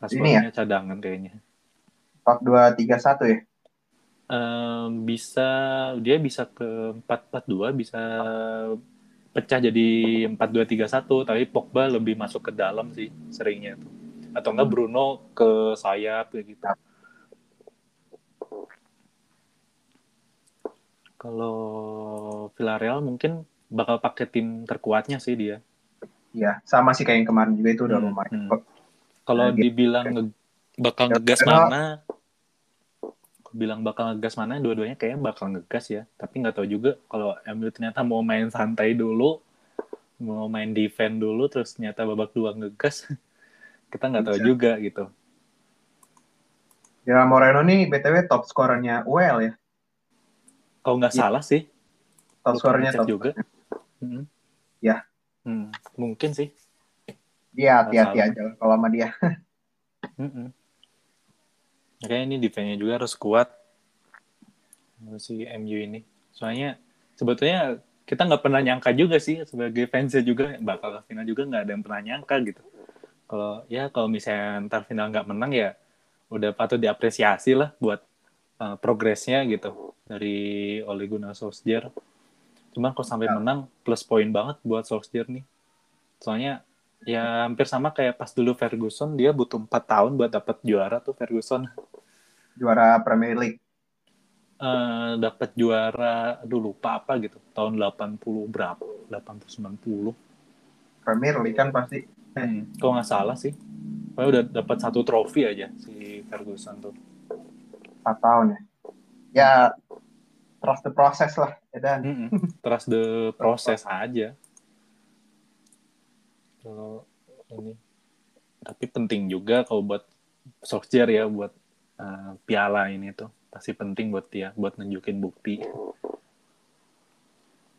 Ini ya? cadangan kayaknya. Empat dua tiga satu ya? Um, bisa dia bisa ke empat empat dua bisa pecah jadi empat dua tiga satu. Tapi Pogba lebih masuk ke dalam sih seringnya tuh atau enggak Bruno ke sayap kayak gitu kalau Villarreal mungkin bakal pakai tim terkuatnya sih dia Iya, sama sih kayak yang kemarin juga itu udah hmm, lumayan. Hmm. Kalau nah, dibilang nge bakal ya, ngegas mana, aku bilang bakal ngegas mana, dua-duanya kayaknya bakal ngegas ya. Tapi nggak tahu juga kalau MU ternyata mau main santai dulu, mau main defend dulu, terus ternyata babak dua ngegas, [LAUGHS] kita nggak tahu juga gitu. Ya Moreno nih btw top skornya UEL ya. Kalau nggak ya. salah sih. Top skornya top juga. Hmm. Ya. Hmm, mungkin sih. Dia hati-hati aja kalau sama dia. [LAUGHS] mm Kayaknya ini defense-nya juga harus kuat si MU ini. Soalnya sebetulnya kita nggak pernah nyangka juga sih sebagai fans juga bakal ke final juga nggak ada yang pernah nyangka gitu. Kalau ya kalau misalnya ntar final nggak menang ya udah patut diapresiasi lah buat uh, progresnya gitu dari Ole Gunnar Solskjaer. Cuman kalau sampai ya. menang plus poin banget buat Solskjaer nih. Soalnya ya hampir sama kayak pas dulu Ferguson dia butuh empat tahun buat dapat juara tuh Ferguson juara Premier League uh, dapat juara dulu lupa apa gitu tahun 80 berapa 80 90 Premier League kan pasti hmm, kalau nggak salah sih. Pokoknya udah dapat satu trofi aja si Ferguson tuh. Empat tahun ya? Ya trust the process lah ya dan. Mm -mm. trust the process aja. Kalau ini. Tapi penting juga kalau buat Solskjaer ya buat uh, piala ini tuh. Pasti penting buat dia buat nunjukin bukti.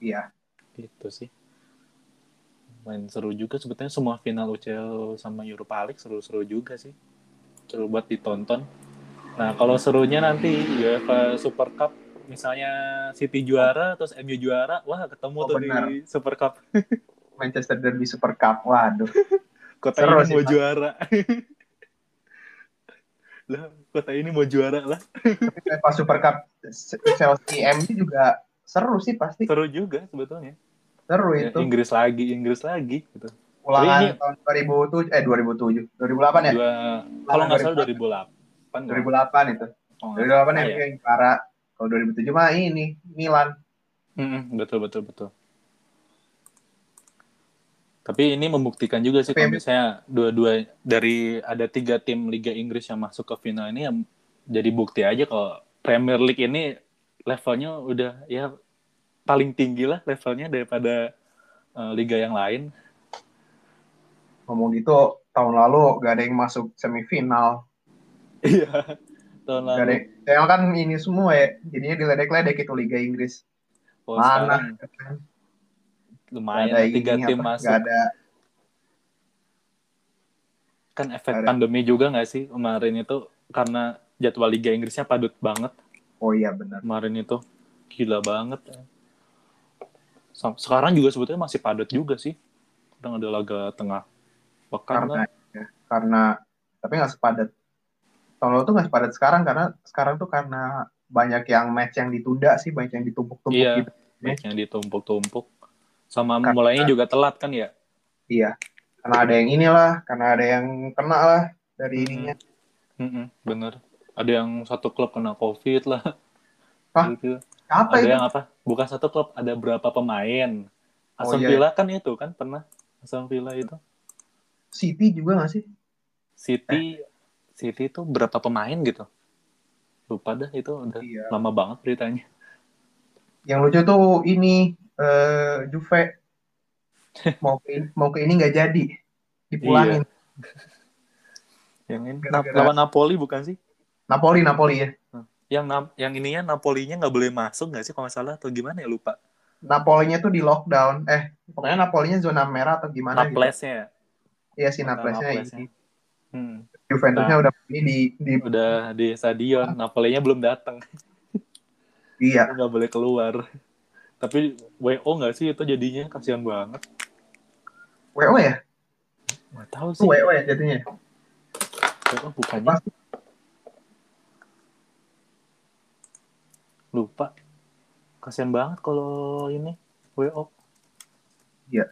Iya. Itu sih main seru juga sebetulnya semua final UCL sama Europa League seru-seru juga sih seru buat ditonton nah kalau serunya nanti UEFA Super Cup misalnya City juara terus MU juara wah ketemu oh, tuh benar. di Super Cup [LAUGHS] Manchester Derby Super Cup. Waduh. [LAUGHS] Kota Seru ini mau juara. [LAUGHS] lah, kota ini mau juara lah. Pas Super Cup Chelsea MU juga seru sih pasti. Seru juga sebetulnya. Seru ya, itu. Inggris lagi, Inggris lagi gitu. Ulangan ini, tahun 2007 eh 2007, 2008 ya? Dua, kalau nggak salah 2008. 2008 itu. Oh, 2008 ya, ya. yang para kalau 2007 mah ini Milan. Mm -hmm, betul betul betul. Tapi ini membuktikan juga sih kalau misalnya dua-dua dari ada tiga tim Liga Inggris yang masuk ke final ini yang jadi bukti aja kalau Premier League ini levelnya udah ya paling tinggi lah levelnya daripada uh, liga yang lain. Ngomong gitu, tahun lalu gak ada yang masuk semifinal. Iya, tahun lalu. Gak ada, yang kan ini semua ya, jadinya diledek-ledek itu Liga Inggris. Oh, Mana? Sekarang, lumayan ada tiga tim apa, masuk. Gak ada. Kan efek ada. pandemi juga gak sih kemarin itu karena jadwal Liga Inggrisnya padat banget. Oh iya benar. Kemarin itu gila banget. Sekarang juga sebetulnya masih padat juga sih. Kadang ada laga tengah pekan karena, Ya, karena tapi nggak sepadat. Tahun lalu tuh nggak sepadat sekarang karena sekarang tuh karena banyak yang match yang ditunda sih, banyak yang ditumpuk-tumpuk iya, gitu. Match yang ditumpuk-tumpuk. Sama karena, mulainya juga telat kan ya? Iya. Karena ada yang inilah, karena ada yang kena lah dari hmm. ininya. Hmm, bener. Ada yang satu klub kena COVID lah. Hah? Gitu. Apa ada itu? yang apa? Bukan satu klub, ada berapa pemain. Oh, Aston oh, iya. Villa kan itu kan pernah. Aston Villa itu. City juga gak sih? City eh. City itu berapa pemain gitu? Lupa dah itu udah iya. lama banget beritanya. Yang lucu tuh ini uh, Juve [LAUGHS] mau ke mau ke ini nggak jadi dipulangin. Iya. yang ini lawan Napoli bukan sih? Napoli Napoli ya yang yang ininya Napolinya nggak boleh masuk nggak sih kalau nggak salah? Atau gimana ya? Lupa. Napolinya tuh di lockdown. Eh pokoknya Napolinya zona merah atau gimana Naplesnya gitu. iya sih Naplesnya ini hmm. Juventusnya nah, udah ini di, di udah di stadion. Napolinya belum datang. Iya. Nggak boleh keluar. Tapi WO nggak sih itu jadinya? Kasihan banget. WO ya? Nggak tahu sih. WO ya jadinya WO bukannya? Pasti lupa. Kasian banget kalau ini WO iya.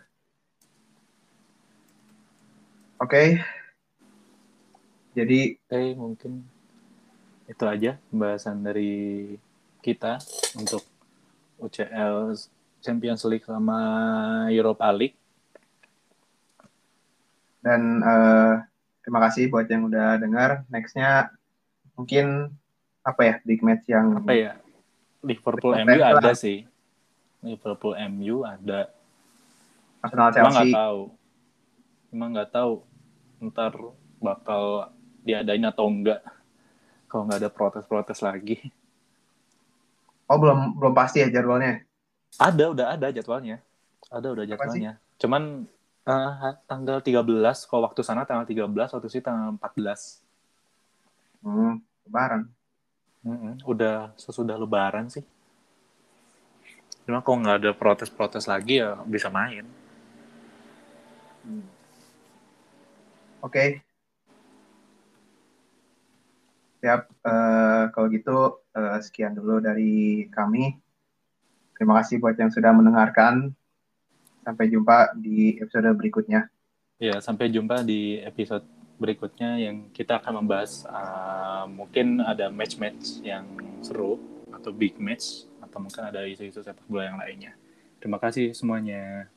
Oke. Okay. jadi oke okay, mungkin itu aja pembahasan dari kita untuk UCL Champions League sama Europa League. Dan uh, terima kasih buat yang udah dengar. Nextnya mungkin apa ya big match yang apa ya Liverpool MU ada sih. Liverpool MU ada. Arsenal Chelsea. Emang nggak tahu. Emang nggak tahu ntar bakal diadain atau enggak kalau nggak ada protes-protes lagi. Oh belum belum pasti ya jadwalnya? Ada udah ada jadwalnya. Ada udah jadwalnya. Cuman uh, tanggal 13 kalau waktu sana tanggal 13 waktu sih tanggal 14. Hmm, lebaran. Mm-hmm. Udah sesudah lebaran sih. Cuma kalau nggak ada protes-protes lagi ya bisa main. Hmm. Oke. Okay. Siap. Uh, kalau gitu uh, sekian dulu dari kami. Terima kasih buat yang sudah mendengarkan. Sampai jumpa di episode berikutnya. Ya, sampai jumpa di episode berikutnya yang kita akan membahas uh, mungkin ada match-match yang seru atau big match atau mungkin ada isu-isu sepak bola yang lainnya. Terima kasih semuanya.